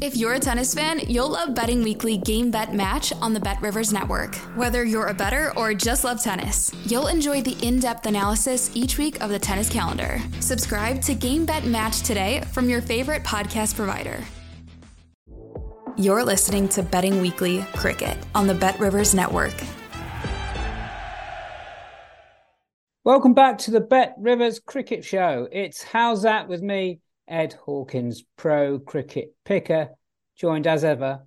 If you're a tennis fan, you'll love Betting Weekly Game Bet Match on the Bet Rivers Network. Whether you're a better or just love tennis, you'll enjoy the in depth analysis each week of the tennis calendar. Subscribe to Game Bet Match today from your favorite podcast provider. You're listening to Betting Weekly Cricket on the Bet Rivers Network. Welcome back to the Bet Rivers Cricket Show. It's How's That with me, Ed Hawkins, pro cricket picker, joined as ever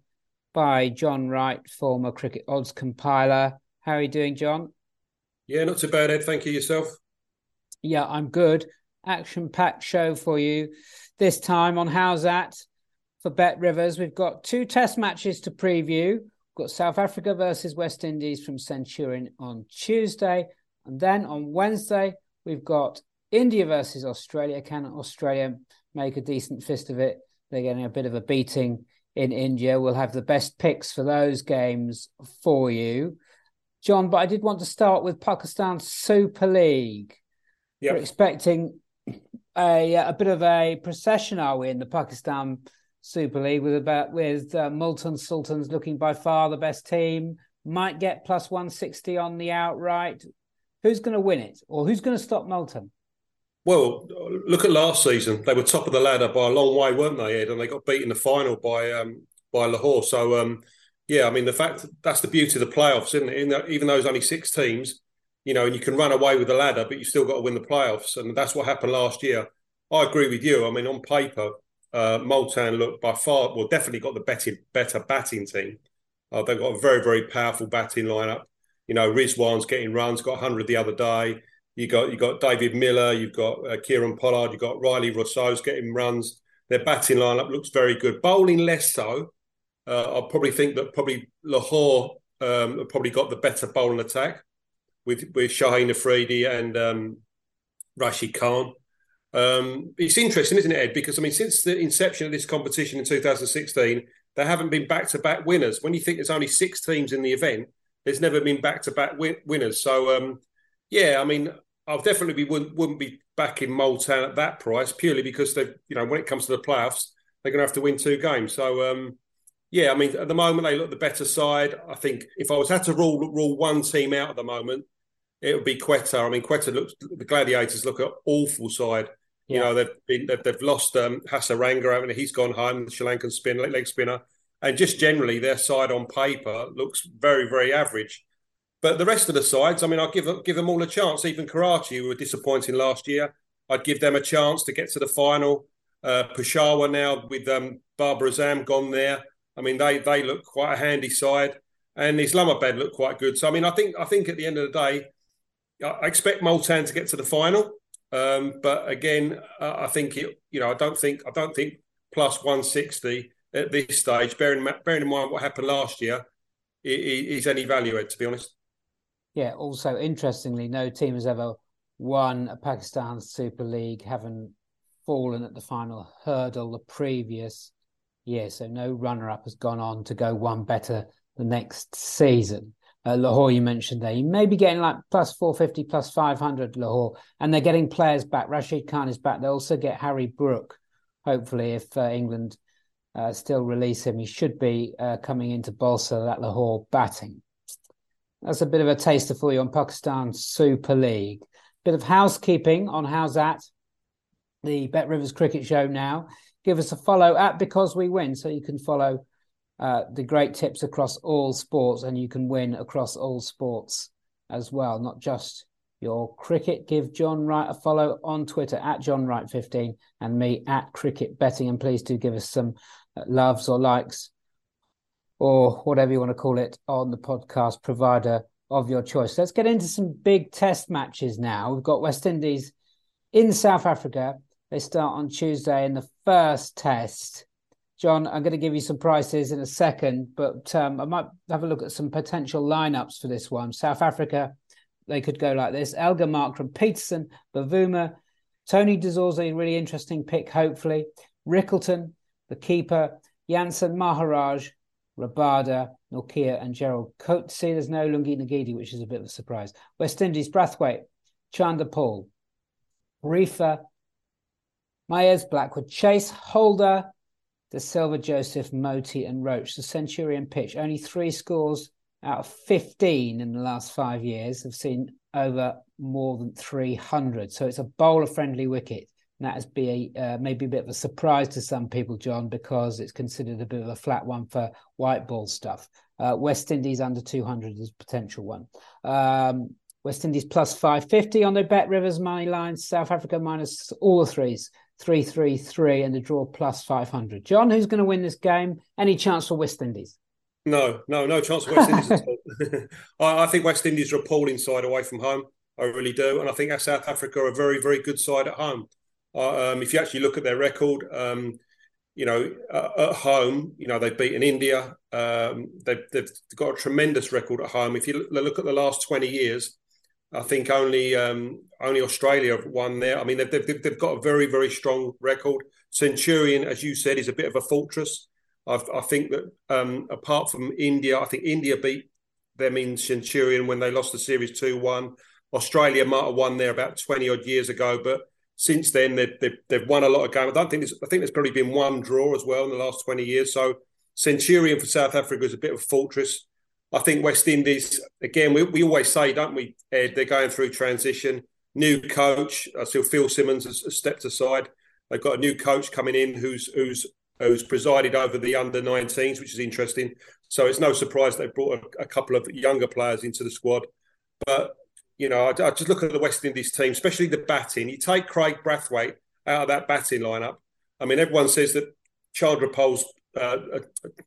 by John Wright, former cricket odds compiler. How are you doing, John? Yeah, not too bad, Ed. Thank you. Yourself? Yeah, I'm good. Action packed show for you this time on How's That for Bet Rivers. We've got two test matches to preview. We've got South Africa versus West Indies from Centurion on Tuesday. And then on Wednesday, we've got India versus Australia. Can Australia make a decent fist of it? They're getting a bit of a beating in India. We'll have the best picks for those games for you. John, but I did want to start with Pakistan Super League. Yep. We're expecting a a bit of a procession, are we, in the Pakistan Super League with about with uh, Multan Sultans looking by far the best team. Might get plus one sixty on the outright. Who's going to win it, or who's going to stop Multan? Well, look at last season. They were top of the ladder by a long way, weren't they, Ed? And they got beat in the final by um, by Lahore. So, um, yeah, I mean, the fact that's the beauty of the playoffs, isn't it? Even though there's only six teams, you know, and you can run away with the ladder, but you still got to win the playoffs, and that's what happened last year. I agree with you. I mean, on paper, uh, Multan looked by far, well, definitely got the better, better batting team. Uh, they've got a very, very powerful batting lineup. You know, Rizwan's getting runs, got 100 the other day. You got you got David Miller, you've got uh, Kieron Pollard, you've got Rilee Rossouw's getting runs. Their batting lineup looks very good. Bowling less so. Uh, I probably think that probably Lahore um, probably got the better bowling attack with with Shaheen Afridi and um, Rashid Khan. Um, it's interesting, isn't it, Ed? Because I mean, since the inception of this competition in 2016, there haven't been back-to-back winners. When you think there's only six teams in the event, there's never been back-to-back win- winners. So, um, yeah, I mean, I'll definitely be wouldn't, wouldn't be backing at that price purely because they, you know, when it comes to the playoffs, they're going to have to win two games. So, um, yeah, I mean, at the moment they look the better side. I think if I was had to rule rule one team out at the moment, it would be Quetta. I mean, Quetta looks the Gladiators look an awful side. Yeah. You know, they've been they've, they've lost um, Hasaranga. I mean, he's gone home, the Sri Lankan spin leg spinner, and just generally their side on paper looks very very average. But the rest of the sides, I mean, I'll give give them all a chance. Even Karachi, who were disappointing last year, I'd give them a chance to get to the final. Uh, Peshawar now with um, Babar Azam gone there. I mean, they they look quite a handy side, and Islamabad look quite good. So I mean, I think I think at the end of the day, I expect Multan to get to the final. Um, but again, I think it. You know, I don't think I don't think plus one sixty at this stage. Bearing bearing in mind what happened last year, is any value. Add. To be honest. Yeah. Also, interestingly, no team has ever won a Pakistan Super League, having fallen at the final hurdle the previous year. So no runner-up has gone on to go one better the next season. Uh, Lahore, you mentioned there, you may be getting like plus 450, plus 500 Lahore, and they're getting players back. Rashid Khan is back. They'll also get Harry Brook, hopefully, if uh, England uh, still release him. He should be uh, coming into bolster that Lahore batting. That's a bit of a taster for you on Pakistan Super League. Bit of housekeeping on how's that? The Bet Rivers Cricket Show now. Give us a follow at Because We Win so you can follow uh, the great tips across all sports and you can win across all sports as well, not just your cricket. Give John Wright a follow on Twitter at John Wright15 and me at Cricket Betting. And please do give us some uh, loves or likes or whatever you want to call it on the podcast provider of your choice. Let's get into some big test matches now. We've got West Indies in South Africa. They start on Tuesday in the first test. John, I'm going to give you some prices in a second, but um, I might have a look at some potential lineups for this one. South Africa they could go like this: Elgar, Markram, Petersen, Bavuma, Tony de Zorzi, really interesting pick. Hopefully, Rickelton, the keeper, Jansen, Maharaj, Rabada, Nortje, and Gerald Coetzee, There's no Lungi Ngidi, which is a bit of a surprise. West Indies, Brathwaite, Chanderpaul, Reifer, Mayers, Blackwood, Chase, Holder, Da Silva, Joseph, Motie, and Roach. The Centurion pitch, only three scores out of 15 in the last five years have seen over more than 300. So it's a bowler friendly wicket. And that has been uh, maybe a bit of a surprise to some people, John, because it's considered a bit of a flat one for white ball stuff. Uh, West Indies under 200 is potential one. Um, West Indies plus 550 on the Bet Rivers money lines. South Africa minus all the threes, 333, and the draw plus 500. John, who's going to win this game? Any chance for West Indies? No, no, no chance for West Indies I, I, think West Indies are a appalling side away from home. I really do. And I think South Africa are a very, very good side at home. Uh, um, if you actually look at their record, um, you know, at home, you know, they've beaten India. Um, they've, they've, got a tremendous record at home. If you look at the last 20 years, I think only um, only Australia have won there. I mean, they've, they've, they've, got a very, very strong record. Centurion, as you said, is a bit of a fortress. I've, i think that um, apart from India, I think India beat them in Centurion when they lost the series 2 1. Australia might have won there about 20 odd years ago, but since then they've, they've, they've won a lot of games. I don't think there's, I think there's probably been one draw as well in the last 20 years. So Centurion for South Africa is a bit of a fortress. I think West Indies, again, we, we always say, don't we, Ed, they're going through transition. New coach, uh, I see Phil Simmons has, has stepped aside. They've got a new coach coming in who's who's who's presided over the under 19s, which is interesting. So it's no surprise they brought a, a couple of younger players into the squad. But you know, I, I, just look at the West Indies team, especially the batting. You take Kraigg Brathwaite out of that batting lineup. I mean, everyone says that Chanderpaul's uh, uh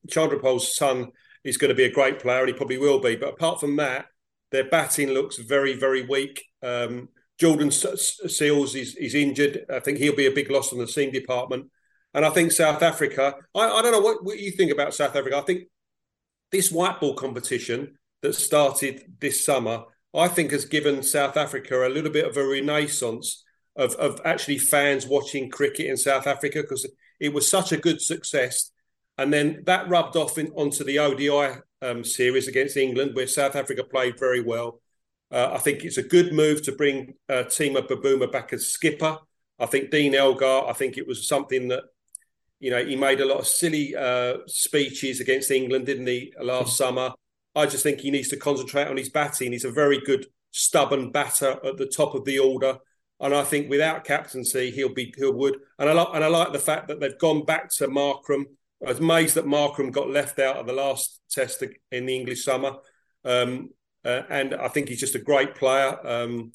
Chanderpaul's son is going to be a great player, and he probably will be. But apart from that, their batting looks very, very weak. Um, Jayden Seales is, is injured. I think he'll be a big loss on the seam department. And I think South Africa, I, I don't know what, what you think about South Africa. I think this white ball competition that started this summer I think has given South Africa a little bit of a renaissance of, of actually fans watching cricket in South Africa because it was such a good success. And then that rubbed off in, onto the ODI um, series against England, where South Africa played very well. Uh, I think it's a good move to bring uh, Temba Bavuma back as skipper. I think Dean Elgar, I think it was something that, you know, he made a lot of silly uh, speeches against England, didn't he, last summer? I just think he needs to concentrate on his batting. He's a very good, stubborn batter at the top of the order. And I think without captaincy, he'll be he'll would. And I like and I like the fact that they've gone back to Markram. I was amazed that Markram got left out of the last test in the English summer. Um, uh, and I think he's just a great player. Um,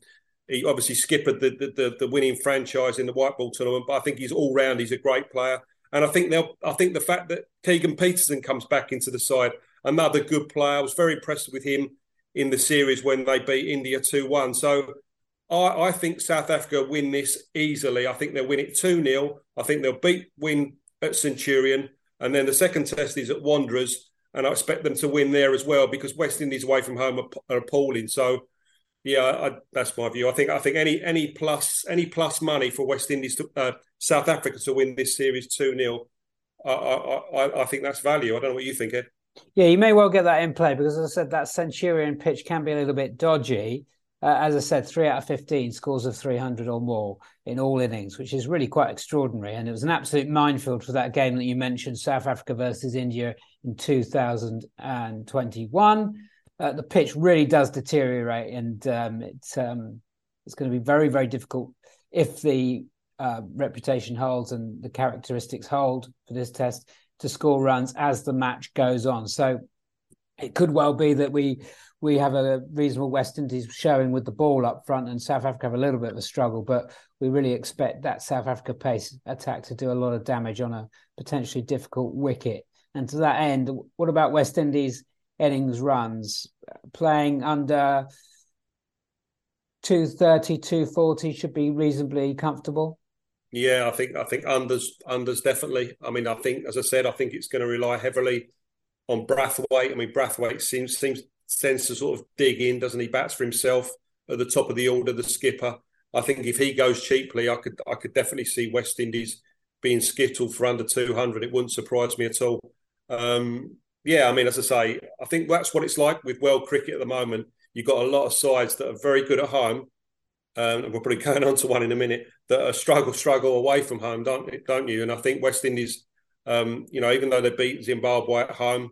he obviously skippered the, the, the, the, winning franchise in the white ball tournament, but I think he's all round. He's a great player, and I think they'll. I think the fact that Keegan Petersen comes back into the side, another good player. I was very impressed with him in the series when they beat India 2 1. So I, I, think South Africa win this easily. I think they'll win it 2 0. I think they'll beat win at Centurion. And then the second test is at Wanderers. And I expect them to win there as well because West Indies away from home are, are appalling. So, yeah, I, that's my view. I think I think any any plus any plus money for West Indies to uh, South Africa to win this series two 0 I, I, I think that's value. I don't know what you think, Ed. Yeah, you may well get that in play because, as I said, that Centurion pitch can be a little bit dodgy. Uh, as I said, three out of 15 scores of 300 or more in all innings, which is really quite extraordinary. And it was an absolute minefield for that game that you mentioned, South Africa versus India in 2021. Uh, the pitch really does deteriorate, and um, it's um, it's going to be very, very difficult if the uh, reputation holds and the characteristics hold for this test to score runs as the match goes on. So it could well be that we we have a reasonable West Indies showing with the ball up front, and South Africa have a little bit of a struggle. But we really expect that South Africa pace attack to do a lot of damage on a potentially difficult wicket. And to that end, what about West Indies innings runs playing under 230, 240 should be reasonably comfortable? Yeah, I think I think unders unders definitely. I mean, I think as I said, I think it's going to rely heavily on Brathwaite. I mean, Brathwaite seems seems tends to sort of dig in, doesn't he? Bats for himself. at the top of the order, the skipper. I think if he goes cheaply, I could I could definitely see West Indies being skittled for under 200. It wouldn't surprise me at all. Um, yeah, I mean, as I say, I think that's what it's like with world cricket at the moment. You've got a lot of sides that are very good at home, um, and we're probably going on to one in a minute that are struggle struggle away from home, don't don't you? And I think West Indies, um, you know, even though they beat Zimbabwe at home,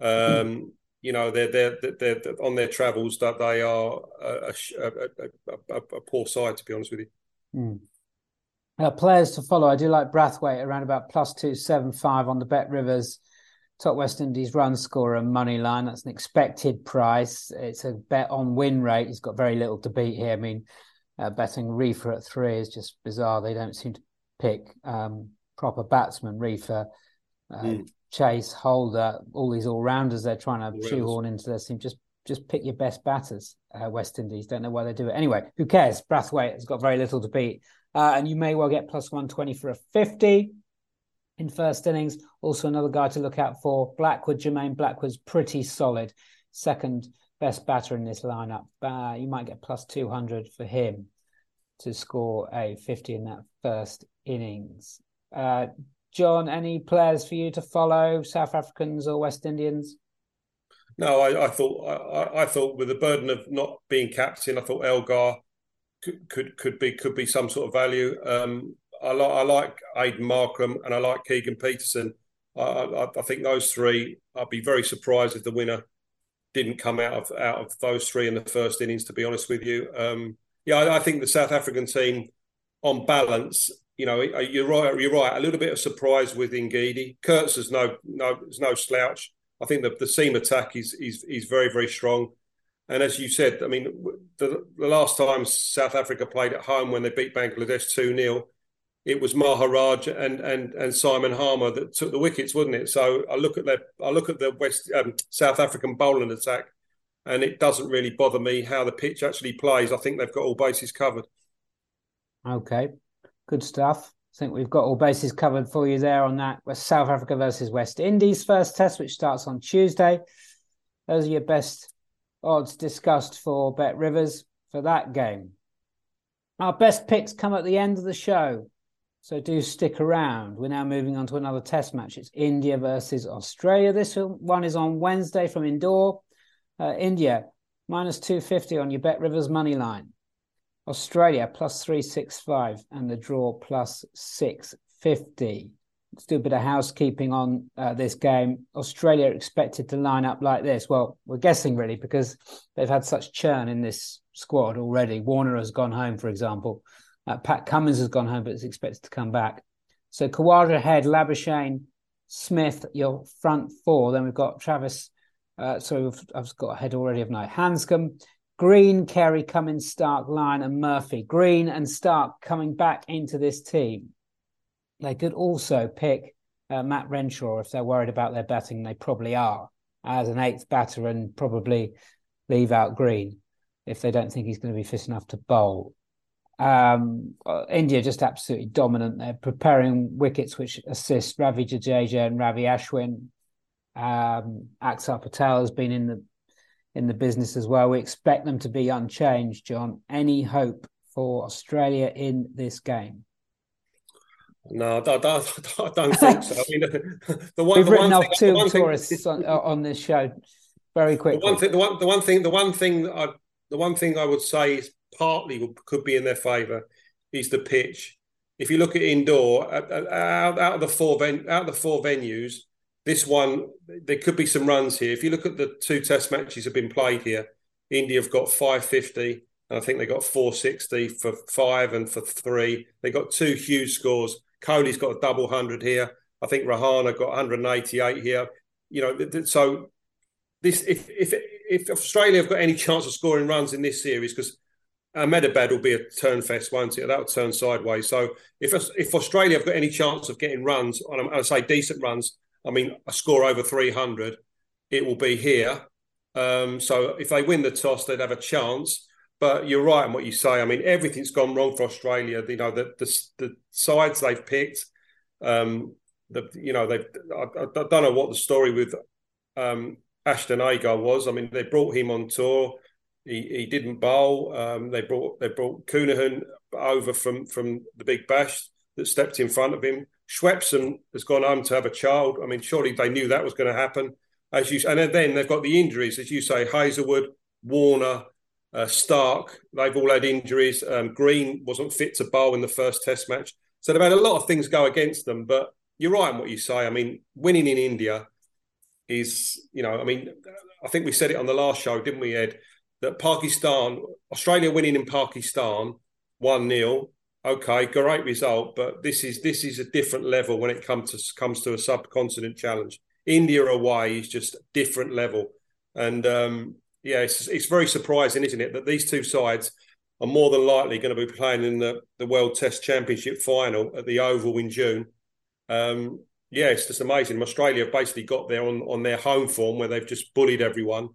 um, you know, they're, they're they're, they're on their travels that they are a, a, a, a, poor side, to be honest with you. Mm. Uh, players to follow. I do like Brathwaite around about plus two seven five on the Bet Rivers top West Indies run scorer money line. That's an expected price. It's a bet on win rate. He's got very little to beat here. I mean, uh, betting Reifer at three is just bizarre. They don't seem to pick um, proper batsmen. Reifer, uh, mm. Chase, Holder, all these all rounders they're trying to shoehorn into their team. Just just pick your best batters. Uh, West Indies don't know why they do it. Anyway, who cares? Brathwaite has got very little to beat, uh, and you may well get plus one twenty for a fifty in first innings. Also, another guy to look out for. Blackwood, Jermaine Blackwood's pretty solid. Second best batter in this lineup. Uh, you might get plus 200 for him to score a 50 in that first innings. Uh, John, any players for you to follow, South Africans or West Indians? No, I, I thought I, I, thought with the burden of not being captain, I thought Elgar could could, could be could be some sort of value. Um, I like I like Aiden Markram and I like Keegan Petersen. I, I, think those three. I'd be very surprised if the winner didn't come out of out of those three in the first innings. To be honest with you, um, yeah, I, I, think the South African team, on balance, you know, you're right. You're right. A little bit of surprise with Ngidi. Kurtz is no no is no slouch. I think the the seam attack is is is very very strong. And as you said, I mean, the, the last time South Africa played at home when they beat Bangladesh 2 0, it was Maharaj and and and Simon Harmer that took the wickets, wasn't it? So I look at the I look at the West um, South African bowling attack, and it doesn't really bother me how the pitch actually plays. I think they've got all bases covered. Okay, good stuff. I think we've got all bases covered for you there on that. West South Africa versus West Indies first test, which starts on Tuesday. Those are your best odds discussed for Bet Rivers for that game. Our best picks come at the end of the show. So do stick around. We're now moving on to another test match. It's India versus Australia. This one is on Wednesday from Indore. Uh, India minus 250 on your Bet Rivers money line. Australia plus 365 and the draw plus 650. Let's do a bit of housekeeping on uh, this game. Australia expected to line up like this. Well, we're guessing really because they've had such churn in this squad already. Warner has gone home, for example. Uh, Pat Cummins has gone home, but is expected to come back. So Khawaja Head, Labuschagne, Smith, your front four. Then we've got Travis. Uh, so I've got ahead head already of night. Handscomb, Green, Carey, Cummins, Stark, Lyon, and Murphy. Green and Stark coming back into this team. They could also pick uh, Matt Renshaw if they're worried about their batting. They probably are as an eighth batter and probably leave out Green if they don't think he's going to be fit enough to bowl. Um, uh, India just absolutely dominant. They're preparing wickets which assist Ravi Jadeja and Ravi Ashwin. Um, Axar Patel has been in the in the business as well. We expect them to be unchanged. John, any hope for Australia in this game? No, I don't, I don't think so. I mean, the one, We've the written one off thing, two tourists thing, on, on, this show very quickly. The one thing, the one, the one thing, the one thing, I, the one thing I would say is partly could be in their favour is the pitch. If you look at Indore, out, out of the four ven, out of the four venues, this one there could be some runs here. If you look at the two Test matches have been played here, India have got 550, and I think they got 460 for five and for three. They got two huge scores. Kohli's got a double hundred here. I think Rahane got 188 here. You know, so this if if if Australia have got any chance of scoring runs in this series, because Ahmedabad will be a turn fest, won't it? That'll turn sideways. So if if Australia have got any chance of getting runs, and I say decent runs, I mean a score over 300, it will be here. Um, so if they win the toss, they'd have a chance. But you're right in what you say. I mean, everything's gone wrong for Australia. You know, the the, the sides they've picked. Um, the you know they've. I, I, don't know what the story with um, Ashton Agar was. I mean, they brought him on tour he, he didn't bowl. Um, they brought they brought Kuhnemann over from from the Big Bash that stepped in front of him. Swepson has gone home to have a child. I mean, surely they knew that was going to happen. As you and then they've got the injuries, as you say, Hazlewood, Warner, uh, Stark. They've all had injuries. Um, Green wasn't fit to bowl in the first Test match, so they've had a lot of things go against them. But you're right in what you say. I mean, winning in India is, you know, I mean, I think we said it on the last show, didn't we, Ed? That Pakistan, Australia winning in Pakistan, one 0 Okay, great result, but this is this is a different level when it comes to comes to a subcontinent challenge. India away is just a different level, and um, yeah, it's it's very surprising, isn't it, that these two sides are more than likely going to be playing in the, the World Test Championship final at the Oval in June. Um, yeah, it's just amazing. Australia have basically got there on, on their home form where they've just bullied everyone.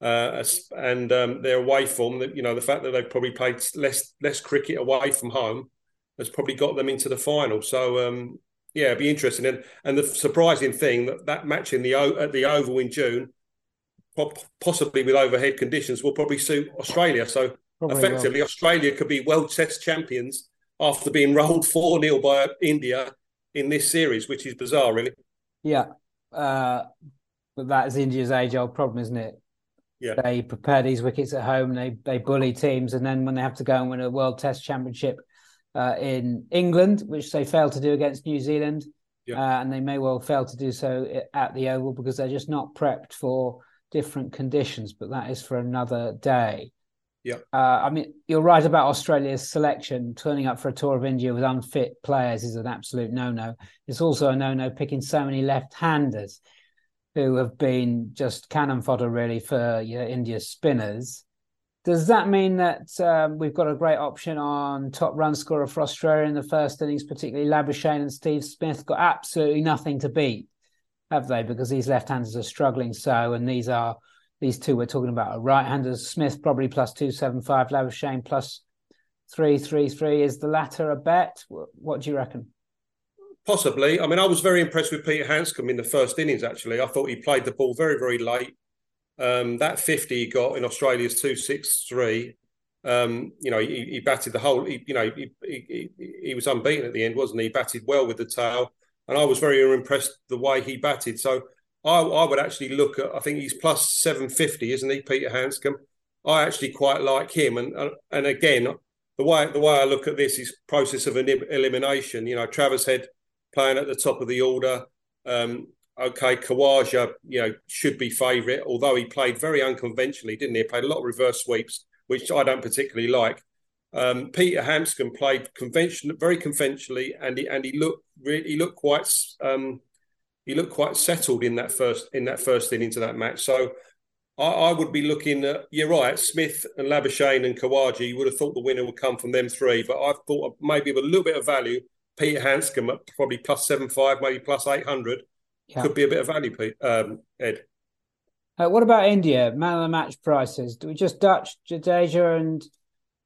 Uh, and um, their away form, that you know, the fact that they've probably played less less cricket away from home has probably got them into the final. So um, yeah, it'd be interesting. And and the surprising thing that that match in the at the Oval in June, possibly with overhead conditions, will probably suit Australia. So probably effectively. Australia could be World Test champions after being rolled four 0 by India in this series, which is bizarre, really. Yeah, uh, but that is India's age-old problem, isn't it? Yeah. They prepare these wickets at home, they they bully teams, and then when they have to go and win a World Test Championship uh, in England, which they failed to do against New Zealand, yeah. uh, and they may well fail to do so at the Oval because they're just not prepped for different conditions. But that is for another day. Yeah. Uh, I mean, you're right about Australia's selection. Turning up for a tour of India with unfit players is an absolute no-no. It's also a no-no picking so many left-handers who have been just cannon fodder really for you know, India's spinners. Does that mean that um, we've got a great option on top run scorer for Australia in the first innings, particularly Labuschagne and Steve Smith? Got absolutely nothing to beat, have they? Because these left-handers are struggling so, and these are these two we're talking about are right-handers. Smith probably plus two seven five, Labuschagne plus three three three. Is the latter a bet? What do you reckon? Possibly. I mean, I was very impressed with Peter Handscomb in the first innings. Actually, I thought he played the ball very very late. Um, that fifty he got in Australia's two six three. Um, you know, he, he, batted the whole. He, you know, he, he, he was unbeaten at the end, wasn't he? He batted well with the tail, and I was very impressed the way he batted. So I, I would actually look at. I think he's plus seven fifty, isn't he, Peter Handscomb? I actually quite like him, and uh, and again, the way the way I look at this is process of elimination. You know, Travis Head playing at the top of the order. Um, okay, Khawaja, you know, should be favourite, although he played very unconventionally, didn't he? He played a lot of reverse sweeps, which I don't particularly like. Um, Peter Handscomb played conventional, very conventionally, and he and he looked really, he looked quite um, he looked quite settled in that first in that first inning into that match. So I, I, would be looking at you're right, Smith and Labuschagne and Khawaja. You would have thought the winner would come from them three, but I thought maybe with a little bit of value, Peter Handscomb at probably plus seven five, maybe plus eight hundred, yeah. could be a bit of value. Pete, um, Ed. Uh, what about India? Man of the match prices. Do we just Dutch Jadeja and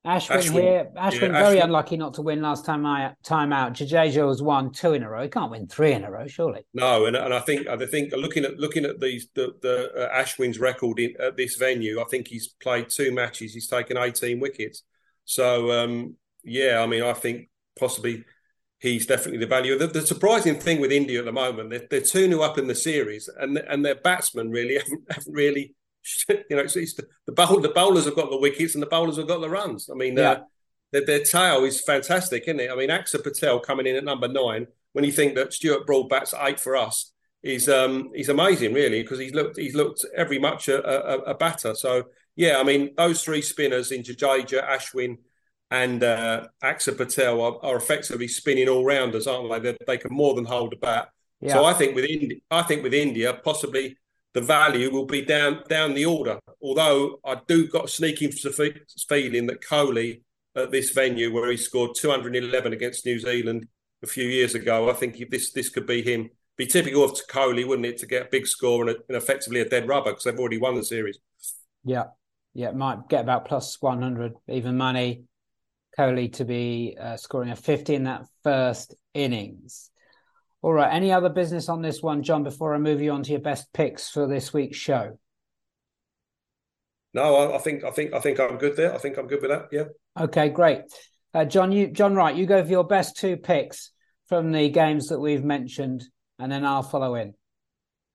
Ashwin, Ashwin here, Ashwin yeah, very Ashwin. unlucky not to win last time I, time out. Jadeja has won two in a row. He can't win three in a row, surely. No, and, and I think I think looking at looking at these the, the uh, Ashwin's record in, at this venue, I think he's played two matches. He's taken eighteen wickets. So um, yeah, I mean, I think possibly he's definitely the value. The, the surprising thing with India at the moment, they're, they're two new up in the series, and and their batsmen really haven't, haven't really you know, it's, it's the, the, bowl, the bowlers have got the wickets and the bowlers have got the runs. I mean, uh, yeah. uh, their, their tail is fantastic, isn't it? I mean, Axar Patel coming in at number nine, when you think that Stuart Broad bats eight for us, is um, he's amazing, really, because he's looked he's looked every much a, a, a, batter. So yeah, I mean, those three spinners in Jadeja, Ashwin, and uh, Axar Patel are, are, effectively spinning all rounders, aren't they? they? They can more than hold a bat. Yeah. So I think with India, I think with India, possibly the value will be down down the order. Although I do got a sneaking feeling that Kohli at this venue where he scored 211 against New Zealand a few years ago, I think this this could be him. Be typical of Kohli, wouldn't it, to get a big score and, a, and effectively a dead rubber because they've already won the series. Yeah, yeah, might get about plus 100 even money. Kohli to be uh, scoring a 50 in that first innings. All right. Any other business on this one, John, before I move you on to your best picks for this week's show? no, I, I, think I think I think I'm good there. I think I'm good with that. Yeah. Okay, great. Uh, John, you John Wright, you go for your best two picks from the games that we've mentioned, and then I'll follow in.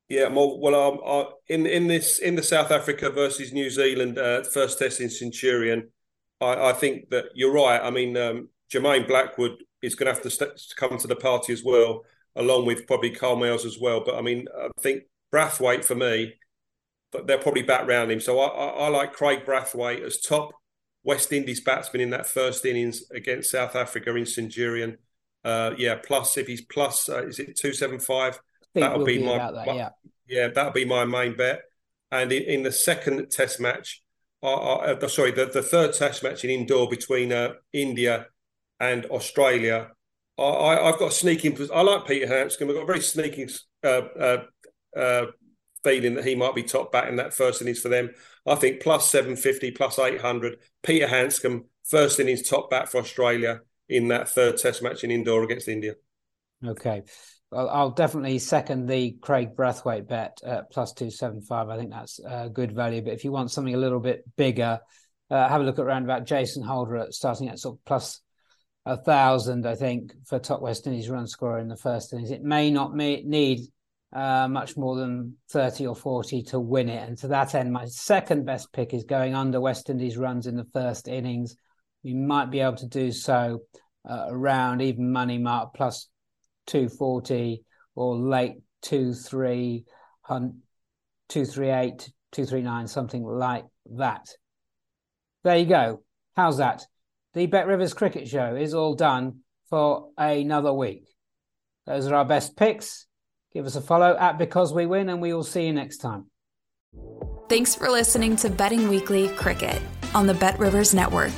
Yeah, well, well, um, uh, in in this in the South Africa versus New Zealand uh, first test in Centurion, I, I, think that you're right. I mean, um, Jermaine Blackwood is going to have to, st- come to the party as well, along with probably Carl Miles as well. But I mean, I think Brathwaite for me but they'll probably bat round him. So I, I, I, like Kraigg Brathwaite as top West Indies batsman in that first innings against South Africa in Centurion. Uh, yeah, plus if he's plus, uh, is it two seven five? That'll be, be my, that, yeah. yeah, that'll be my main bet. And in, in the second Test match, uh, sorry, the, the third Test match in Indore between uh, India and Australia, I, have got a sneaking. I like Peter Handscomb. I've got a very sneaking uh, uh, uh feeling that he might be top bat in that first innings for them. I think plus 750, plus 800. Peter Handscomb, first innings top bat for Australia in that third test match in Indore against India. Okay. I'll definitely second the Kraigg Brathwaite bet at plus 275. I think that's a good value. But if you want something a little bit bigger, uh, have a look at around about Jason Holder at starting at sort of plus a thousand, I think, for top West Indies run scorer in the first innings. It may not need uh, much more than 30 or 40 to win it. And to that end, my second best pick is going under West Indies runs in the first innings. You might be able to do so uh, around even money mark plus 240 or late 238, 239, something like that. There you go. How's that? The Bet Rivers Cricket Show is all done for another week. Those are our best picks. Give us a follow at Because We Win, and we will see you next time. Thanks for listening to Betting Weekly Cricket on the Bet Rivers Network.